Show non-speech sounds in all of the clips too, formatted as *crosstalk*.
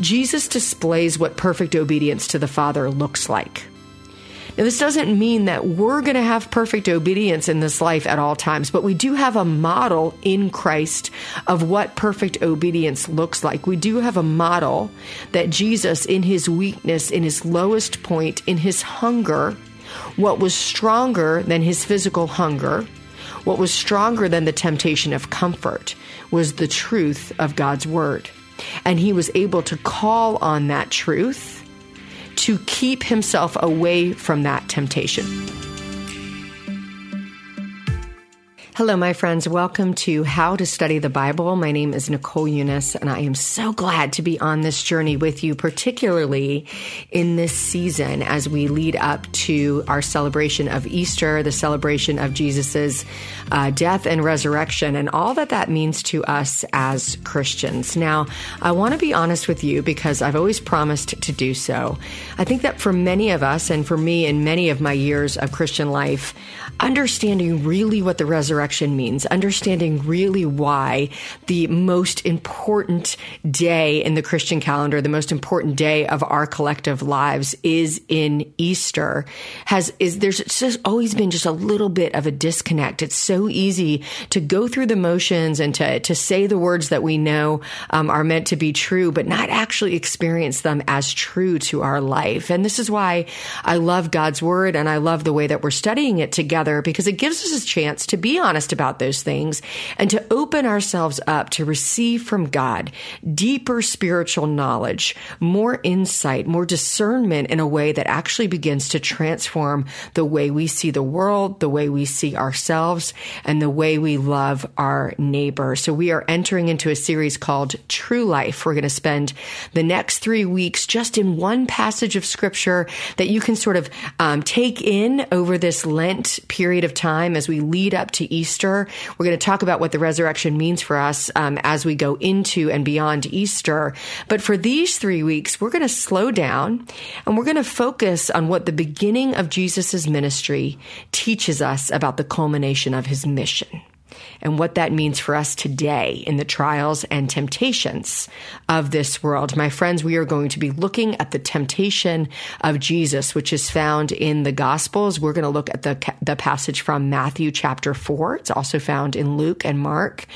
Jesus displays what perfect obedience to the Father looks like. Now, this doesn't mean that we're going to have perfect obedience in this life at all times, but we do have a model in Christ of what perfect obedience looks like. We do have a model that Jesus, in his weakness, in his lowest point, in his hunger, what was stronger than his physical hunger, what was stronger than the temptation of comfort, was the truth of God's word. And he was able to call on that truth to keep himself away from that temptation. Hello, my friends. Welcome to How to Study the Bible. My name is Nicole Unice, and I am so glad to be on this journey with you, particularly in this season as we lead up to our celebration of Easter, the celebration of Jesus's uh, death and resurrection, and all that that means to us as Christians. Now, I want to be honest with you because I've always promised to do so. I think that for many of us, and for me in many of my years of Christian life, understanding really what the resurrection means, understanding really why the most important day in the Christian calendar, the most important day of our collective lives is in Easter has, is there's just always been just a little bit of a disconnect. It's so easy to go through the motions and to, to say the words that we know um, are meant to be true, but not actually experience them as true to our life. And this is why I love God's word and I love the way that we're studying it together because it gives us a chance to be on honest about those things and to open ourselves up to receive from God deeper spiritual knowledge, more insight, more discernment in a way that actually begins to transform the way we see the world, the way we see ourselves, and the way we love our neighbor. So we are entering into a series called True Life. We're going to spend the next three weeks just in one passage of scripture that you can sort of um, take in over this Lent period of time as we lead up to Easter Easter. We're going to talk about what the resurrection means for us um, as we go into and beyond Easter. But for these three weeks, we're going to slow down and we're going to focus on what the beginning of Jesus' ministry teaches us about the culmination of his mission and what that means for us today in the trials and temptations of this world. My friends, we are going to be looking at the temptation of Jesus, which is found in the Gospels. We're going to look at the, the passage from Matthew chapter 4. It's also found in Luke and Mark.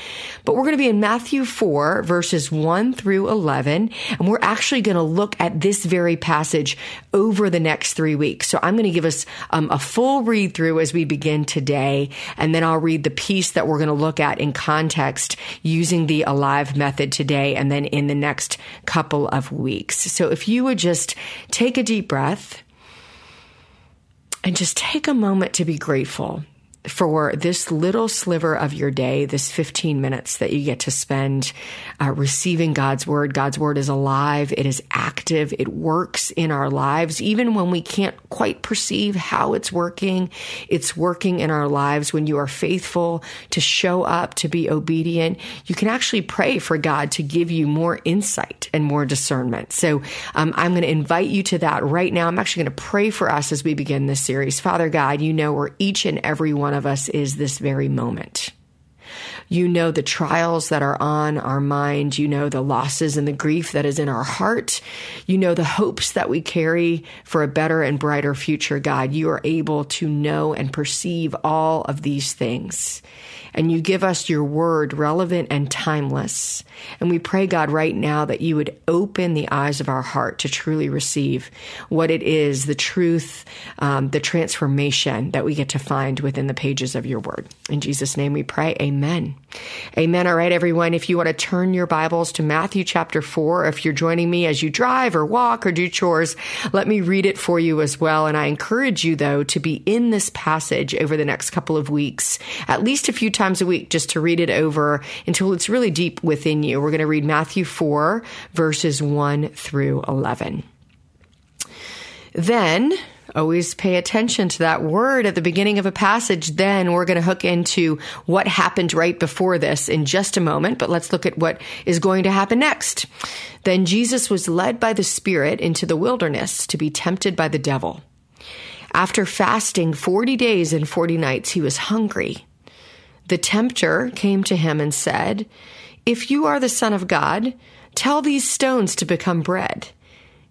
But we're going to be in Matthew 4, verses 1 through 11. And we're actually going to look at this very passage over the next three weeks. So I'm going to give us um, a full read through as we begin today. And then I'll read the piece that we're going to look at in context using the alive method today and then in the next couple of weeks. So if you would just take a deep breath and just take a moment to be grateful for this little sliver of your day, this 15 minutes that you get to spend uh, receiving God's word. God's word is alive. It is active. It works in our lives. Even when we can't quite perceive how it's working, it's working in our lives. When you are faithful to show up, to be obedient, you can actually pray for God to give you more insight and more discernment. So um, I'm going to invite you to that right now. I'm actually going to pray for us as we begin this series. Father God, you know where each and every one of us is this very moment. You know the trials that are on our mind. You know the losses and the grief that is in our heart. You know the hopes that we carry for a better and brighter future, God. You are able to know and perceive all of these things and you give us your word relevant and timeless. And we pray, God, right now that you would open the eyes of our heart to truly receive what it is, the truth, um, the transformation that we get to find within the pages of your word. In Jesus' name we pray. Amen. Amen. All right, everyone. If you want to turn your Bibles to Matthew chapter 4, if you're joining me as you drive or walk or do chores, let me read it for you as well. And I encourage you, though, to be in this passage over the next couple of weeks, at least a few times a week, just to read it over until it's really deep within you. We're going to read Matthew 4, verses 1 through 11. Then, always pay attention to that word at the beginning of a passage. Then we're going to hook into what happened right before this in just a moment, but let's look at what is going to happen next. Then Jesus was led by the Spirit into the wilderness to be tempted by the devil. After fasting 40 days and 40 nights, he was hungry. The tempter came to him and said, If you are the Son of God, tell these stones to become bread.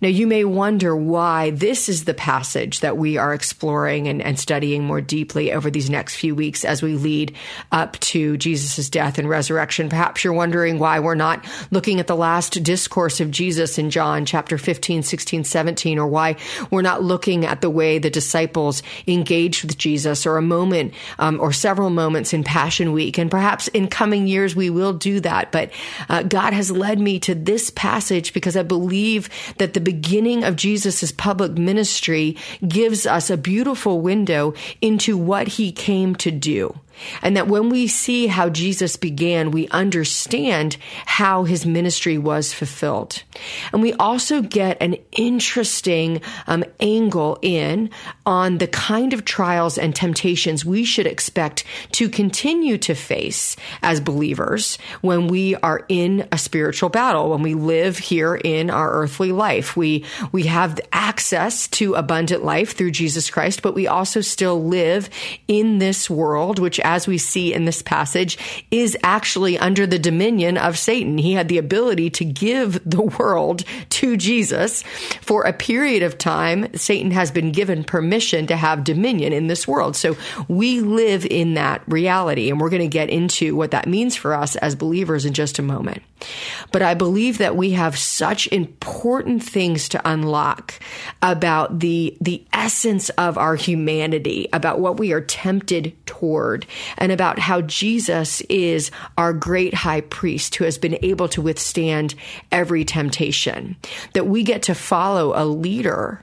Now, you may wonder why this is the passage that we are exploring and, and studying more deeply over these next few weeks as we lead up to Jesus' death and resurrection. Perhaps you're wondering why we're not looking at the last discourse of Jesus in John chapter 15, 16, 17, or why we're not looking at the way the disciples engaged with Jesus or a moment um, or several moments in Passion Week. And perhaps in coming years we will do that. But uh, God has led me to this passage because I believe that the beginning of Jesus' public ministry gives us a beautiful window into what he came to do. And that when we see how Jesus began, we understand how his ministry was fulfilled. And we also get an interesting um, angle in on the kind of trials and temptations we should expect to continue to face as believers when we are in a spiritual battle, when we live here in our earthly life. We, we have access to abundant life through Jesus Christ, but we also still live in this world, which as we see in this passage, is actually under the dominion of Satan. He had the ability to give the world to Jesus. For a period of time, Satan has been given permission to have dominion in this world. So we live in that reality, and we're going to get into what that means for us as believers in just a moment. But I believe that we have such important things to unlock about the, the essence of our humanity, about what we are tempted toward, and about how Jesus is our great high priest who has been able to withstand every temptation. That we get to follow a leader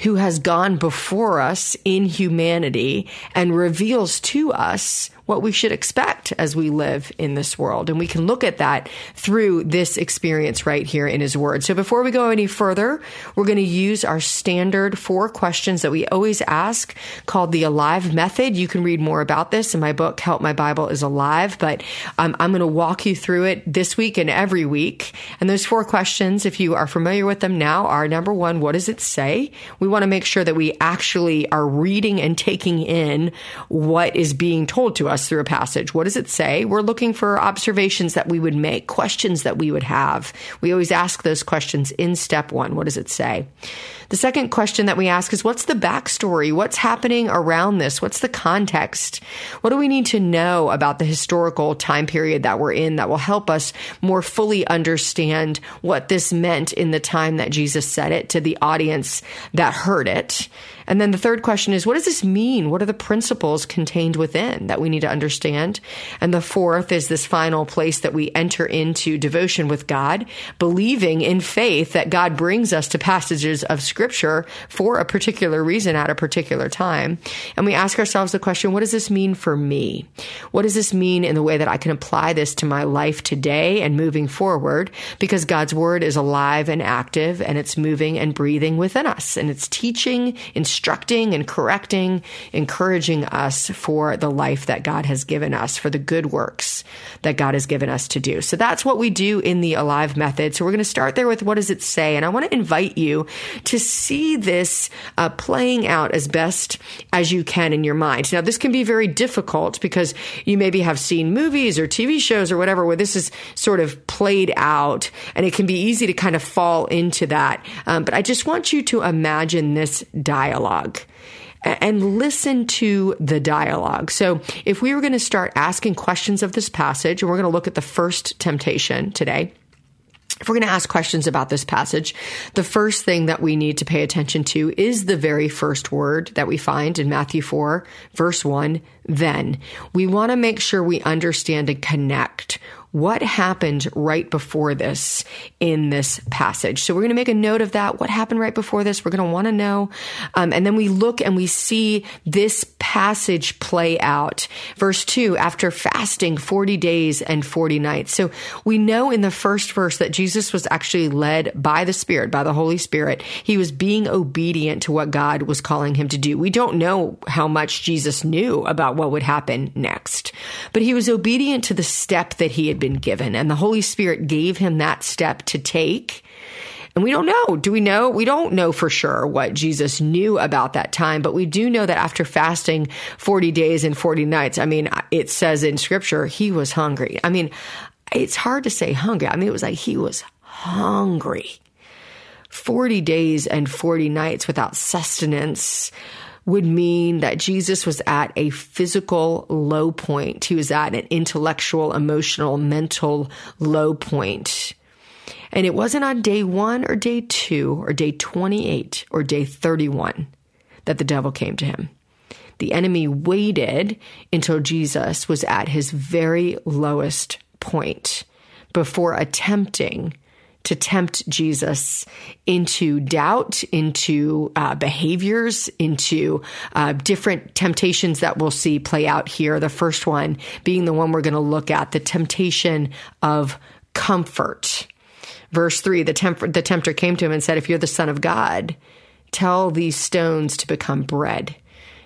who has gone before us in humanity and reveals to us what we should expect as we live in this world. And we can look at that through this experience right here in his word. So before we go any further, we're going to use our standard four questions that we always ask called the Alive Method. You can read more about this in my book, Help My Bible is Alive, but um, I'm going to walk you through it this week and every week. And those four questions, if you are familiar with them now, are number one, what does it say? We want to make sure that we actually are reading and taking in what is being told to us us through a passage. What does it say? We're looking for observations that we would make, questions that we would have. We always ask those questions in step one. What does it say? The second question that we ask is what's the backstory? What's happening around this? What's the context? What do we need to know about the historical time period that we're in that will help us more fully understand what this meant in the time that Jesus said it to the audience that heard it? And then the third question is, what does this mean? What are the principles contained within that we need to understand? And the fourth is this final place that we enter into devotion with God, believing in faith that God brings us to passages of scripture for a particular reason at a particular time. And we ask ourselves the question, what does this mean for me? What does this mean in the way that I can apply this to my life today and moving forward? Because God's word is alive and active and it's moving and breathing within us and it's teaching, instructing and correcting, encouraging us for the life that God has given us, for the good works that God has given us to do. So that's what we do in the Alive method. So we're going to start there with what does it say? And I want to invite you to see this uh, playing out as best as you can in your mind. Now, this can be very difficult because you maybe have seen movies or TV shows or whatever where this is sort of played out, and it can be easy to kind of fall into that. Um, but I just want you to imagine this dialogue dialogue and listen to the dialogue. So, if we were going to start asking questions of this passage, and we're going to look at the first temptation today, if we're going to ask questions about this passage, the first thing that we need to pay attention to is the very first word that we find in Matthew 4, verse 1, then. We want to make sure we understand and connect what happened right before this in this passage. So we're going to make a note of that. What happened right before this? We're going to want to know. Um, and then we look and we see this passage play out. Verse 2 after fasting 40 days and 40 nights. So we know in the first verse that Jesus was actually led by the Spirit, by the Holy Spirit. He was being obedient to what God was calling him to do. We don't know how much Jesus knew about what would happen next, but he was obedient to the step that he had been given. And the Holy Spirit gave him that step to take. And we don't know. Do we know? We don't know for sure what Jesus knew about that time, but we do know that after fasting 40 days and 40 nights, I mean, it says in scripture, he was hungry. I mean, it's hard to say hungry. I mean, it was like he was hungry. 40 days and 40 nights without sustenance would mean that Jesus was at a physical low point. He was at an intellectual, emotional, mental low point. And it wasn't on day one or day two or day 28 or day 31 that the devil came to him. The enemy waited until Jesus was at his very lowest point before attempting to tempt Jesus into doubt, into uh, behaviors, into uh, different temptations that we'll see play out here. The first one being the one we're going to look at the temptation of comfort. Verse 3 the, temp- the tempter came to him and said, If you're the Son of God, tell these stones to become bread.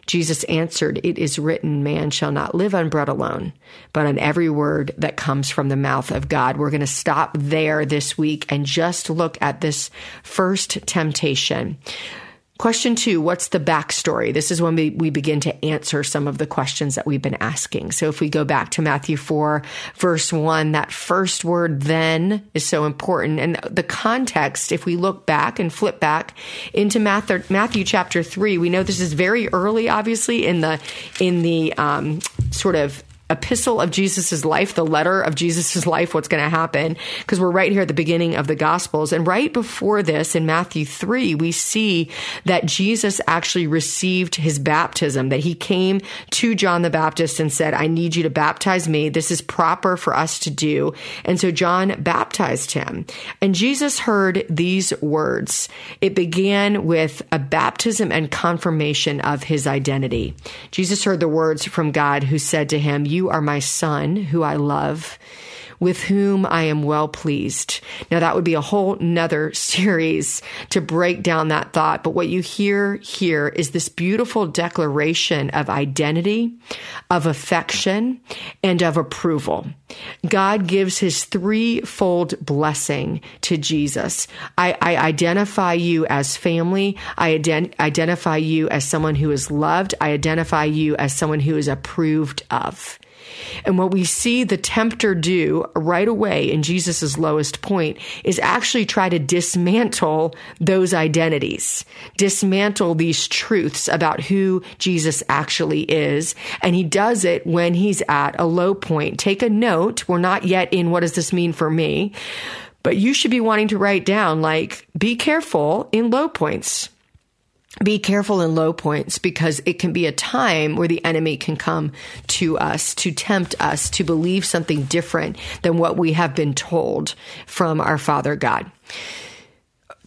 Jesus answered, It is written, man shall not live on bread alone, but on every word that comes from the mouth of God. We're going to stop there this week and just look at this first temptation. Question two, what's the backstory? This is when we, we begin to answer some of the questions that we've been asking. So if we go back to Matthew 4, verse 1, that first word then is so important. And the context, if we look back and flip back into Matthew, Matthew chapter 3, we know this is very early, obviously, in the, in the um, sort of epistle of Jesus's life, the letter of Jesus's life, what's going to happen, because we're right here at the beginning of the Gospels. And right before this, in Matthew 3, we see that Jesus actually received his baptism, that he came to John the Baptist and said, I need you to baptize me. This is proper for us to do. And so John baptized him. And Jesus heard these words. It began with a baptism and confirmation of his identity. Jesus heard the words from God who said to him, you are my son, who I love, with whom I am well pleased. Now, that would be a whole nother *laughs* series to break down that thought. But what you hear here is this beautiful declaration of identity, of affection, and of approval. God gives his threefold blessing to Jesus. I, I identify you as family. I ident- identify you as someone who is loved. I identify you as someone who is approved of. And what we see the tempter do right away in Jesus' lowest point is actually try to dismantle those identities, dismantle these truths about who Jesus actually is. And he does it when he's at a low point. Take a note. We're not yet in what does this mean for me? But you should be wanting to write down like, be careful in low points be careful in low points because it can be a time where the enemy can come to us to tempt us to believe something different than what we have been told from our Father God.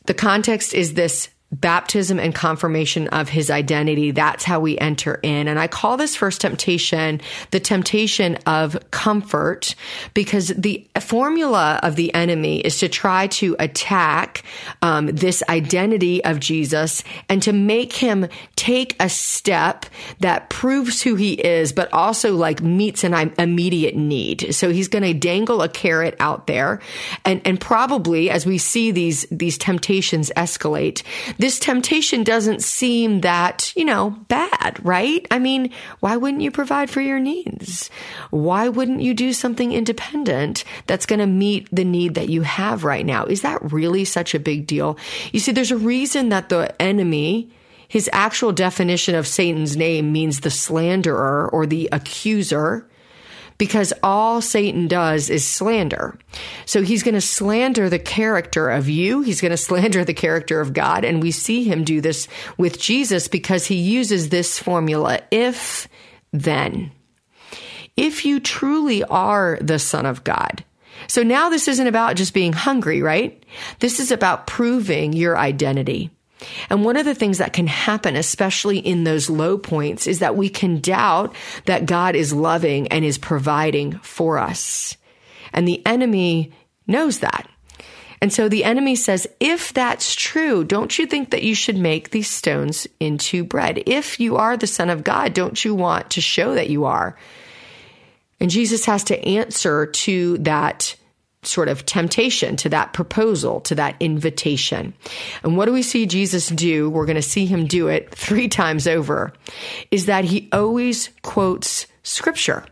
The context is this baptism and confirmation of his identity. That's how we enter in. And I call this first temptation the temptation of comfort because the formula of the enemy is to try to attack um, this identity of Jesus and to make him take a step that proves who he is, but also like meets an immediate need. So he's going to dangle a carrot out there and, and probably as we see these, these temptations escalate, this temptation doesn't seem that, you know, bad, right? I mean, why wouldn't you provide for your needs? Why wouldn't you do something independent that's going to meet the need that you have right now? Is that really such a big deal? You see, there's a reason that the enemy his actual definition of Satan's name means the slanderer or the accuser because all Satan does is slander. So he's going to slander the character of you. He's going *laughs* to slander the character of God. And we see him do this with Jesus because he uses this formula if then. If you truly are the Son of God, so now this isn't about just being hungry, right? This is about proving your identity. And one of the things that can happen, especially in those low points, is that we can doubt that God is loving and is providing for us. And the enemy knows that. And so the enemy says, if that's true, don't you think that you should make these stones into bread? If you are the son of God, don't you want to show that you are? And Jesus has to answer to that sort of temptation, to that proposal, to that invitation. And what do we see Jesus do? We're going to see him do it three times over, is that he always quotes scripture.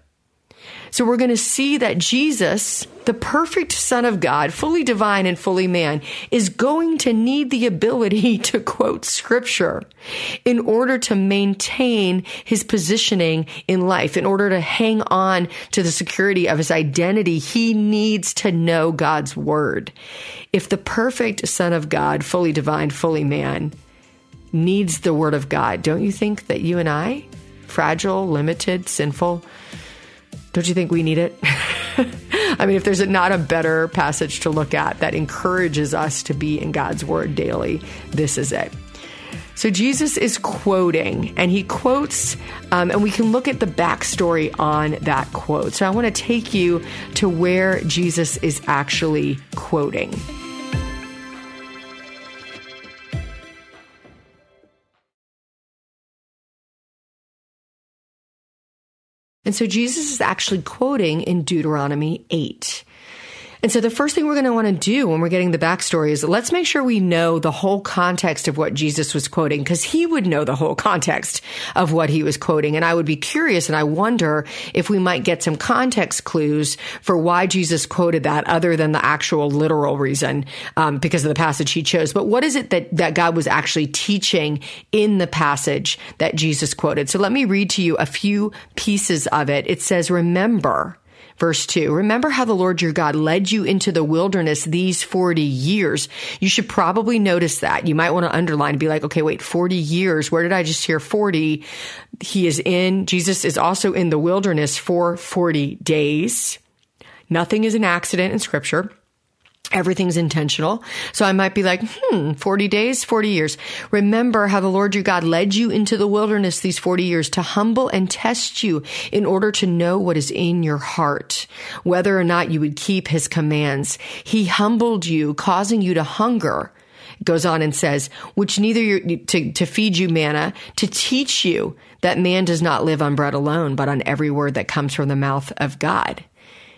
So we're going to see that Jesus, the perfect Son of God, fully divine and fully man, is going to need the ability *laughs* to quote scripture in order to maintain his positioning in life, in order to hang on to the security of his identity. He needs to know God's word. If the perfect Son of God, fully divine, fully man, needs the word of God, don't you think that you and I, fragile, limited, sinful, don't you think we need it? *laughs* I mean, if there's not a better passage to look at that encourages us to be in God's word daily, this is it. So Jesus is quoting, and he quotes, um, and we can look at the backstory on that quote. So I want to take you to where Jesus is actually quoting. And so Jesus is actually quoting in Deuteronomy 8. And so the first thing we're going to want to do when we're getting the backstory is let's make sure we know the whole context of what Jesus was quoting because he would know the whole context of what he was quoting. And I would be curious and I wonder if we might get some context clues for why Jesus quoted that other than the actual literal reason um, because of the passage he chose. But what is it that, that God was actually teaching in the passage that Jesus quoted? So let me read to you a few pieces of it. It says, remember, Verse 2 Remember how the Lord your God led you into the wilderness these 40 years. You should probably notice that. You might want to underline and be like, okay, wait, 40 years. Where did I just hear 40? He is in, Jesus is also in the wilderness for 40 days. Nothing is an accident in scripture. Everything's intentional. So I might be like, hmm, 40 days, 40 years. Remember how the Lord your God led you into the wilderness these 40 years to humble and test you in order to know what is in your heart, whether or not you would keep his commands. He humbled you, causing you to hunger. Goes on and says, which neither to, to feed you manna, to teach you that man does not live on bread alone, but on every word that comes from the mouth of God.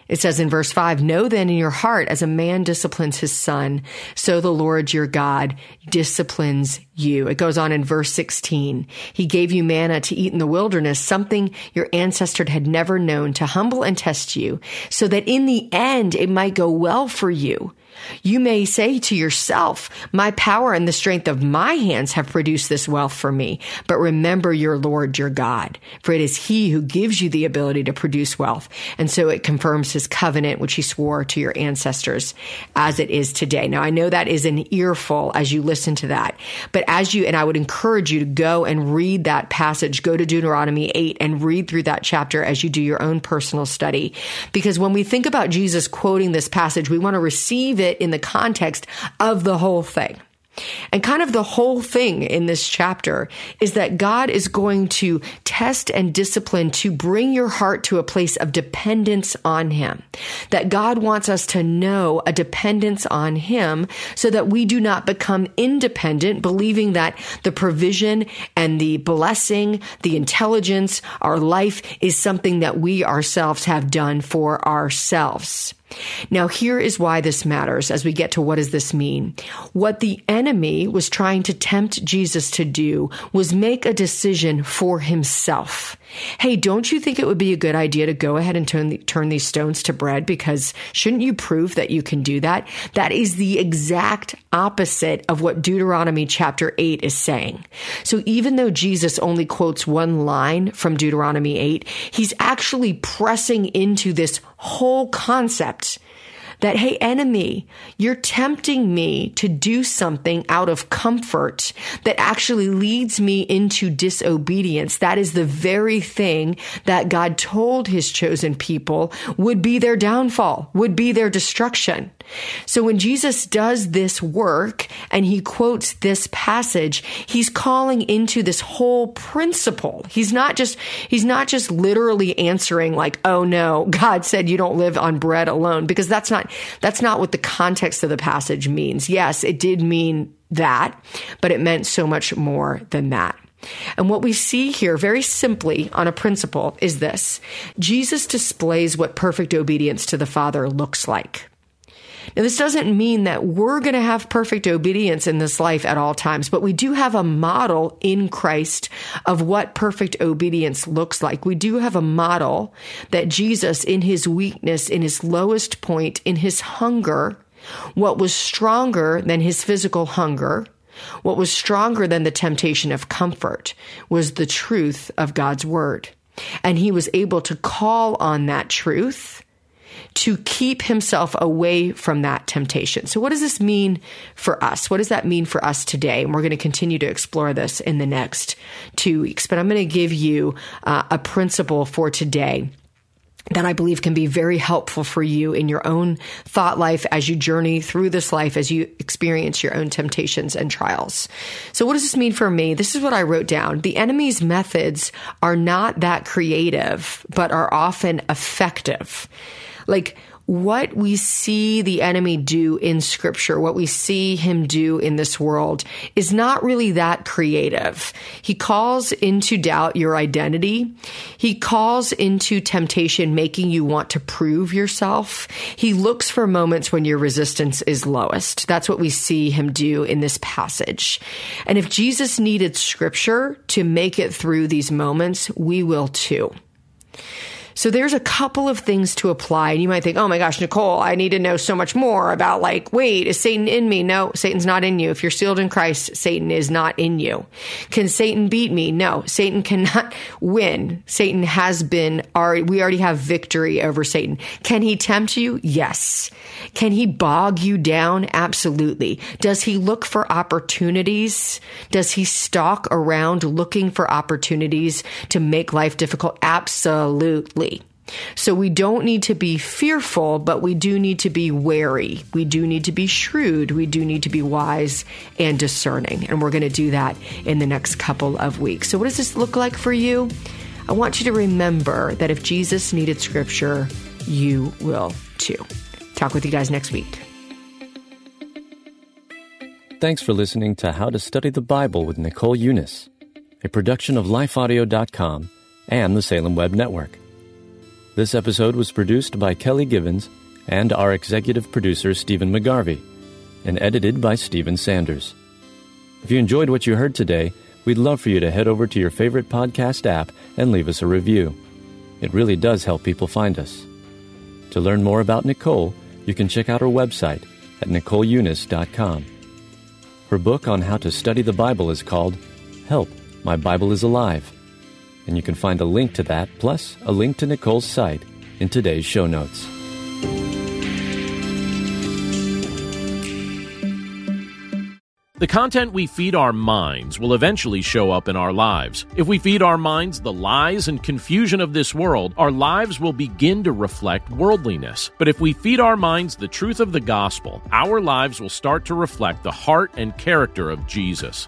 It says in verse 5 Know then in your heart, as a man disciplines his son, so the Lord your God disciplines you. It goes on in verse 16. He gave you manna to eat in the wilderness, something your ancestors had never known, to humble and test you, so that in the end it might go well for you. You may say to yourself, my power and the strength of my hands have produced this wealth for me. But remember your Lord, your God, for it is he who gives you the ability to produce wealth. And so it confirms his covenant, which he swore to your ancestors as it is today. Now, I know that is an earful as you listen to that, but as you, and I would encourage you to go and read that passage, go to Deuteronomy 8 and read through that chapter as you do your own personal study. Because when we think about Jesus quoting this passage, we want to receive it in the context of the whole thing. And kind of the whole thing in this chapter is that God is going to test and discipline to bring your heart to a place of dependence on Him. That God wants us to know a dependence on Him so that we do not become independent, believing that the provision and the blessing, the intelligence, our life is something that we ourselves have done for ourselves. Now, here is why this matters as we get to what does this mean. What the enemy was trying to tempt Jesus to do was make a decision for himself. Hey, don't you think it would be a good idea to go ahead and turn, the, turn these stones to bread? Because shouldn't you prove that you can do that? That is the exact opposite of what Deuteronomy chapter 8 is saying. So even though Jesus only quotes one line from Deuteronomy 8, he's actually pressing into this whole concept that, hey, enemy, you're tempting me to do something out of comfort that actually leads me into disobedience. That is the very thing that God told his chosen people would be their downfall, would be their destruction. So when Jesus does this work and he quotes this passage, he's calling into this whole principle. He's not just, he's not just literally answering like, oh no, *laughs* God said you don't live on bread alone, because that's not that's not what the context of the passage means. Yes, it did mean that, but it meant so much more than that. And what we see here, very simply on a principle, is this Jesus displays what perfect obedience to the Father looks like. Now, this doesn't mean that we're going to have perfect obedience in this life at all times, but we do have a model in Christ of what perfect obedience looks like. We do have a model that Jesus, in his weakness, in his lowest point, in his hunger, what was stronger than his physical hunger, what was stronger than the temptation of comfort was the truth of God's word. And he was able to call on that truth to keep himself away from that temptation. So, what does this mean for us? What does that mean for us today? And we're going to continue to explore this in the next two weeks. But I'm going to give you uh, a principle for today that I believe can be very helpful for you in your own thought life as you journey through this life, as you experience your own temptations and trials. So, what does this mean for me? This is what I wrote down. The enemy's methods are not that creative, but are often effective like what we see the enemy do in scripture, what we see him do in this world is not really that creative. He calls into doubt your identity. He calls into temptation, making you want to prove yourself. He looks for moments when your resistance is lowest. That's what we see him do in this passage. And if Jesus needed scripture to make it through these moments, we will too. So there's a couple of things to apply. And you might think, oh my gosh, Nicole, I need to know so much more about like, wait, is Satan in me? No, Satan's not in you. If you're sealed in Christ, Satan is not in you. Can Satan beat me? No, Satan cannot *laughs* win. Satan has been, already, we already have victory over Satan. Can he tempt you? Yes. Can he bog you down? Absolutely. Does he look for opportunities? Does he stalk around looking for opportunities to make life difficult? Absolutely. So we don't need to be fearful, but we do need to be wary. We do need to be shrewd. We do need to be wise and discerning. And we're going to do that in the next couple of weeks. So, what does this look like for you? I want you to remember that if Jesus needed scripture, you will too. Talk with you guys next week. Thanks for listening to How to Study the Bible with Nicole Unice, a production of lifeaudio.com and the Salem Web Network. This episode was produced by Kelly Givens and our executive producer, Stephen McGarvey, and edited by Stephen Sanders. If you enjoyed what you heard today, we'd love for you to head over to your favorite podcast app and leave us a review. It really does help people find us. To learn more about Nicole, you can check out her website at NicoleUnice.com. Her book on how to study the Bible is called Help, My Bible is Alive, and you can find a link to that plus a link to Nicole's site in today's show notes. The content we feed our minds will eventually show up in our lives. If we feed our minds the lies and confusion of this world, our lives will begin to reflect worldliness. But if we feed our minds the truth of the gospel, our lives will start to reflect the heart and character of Jesus.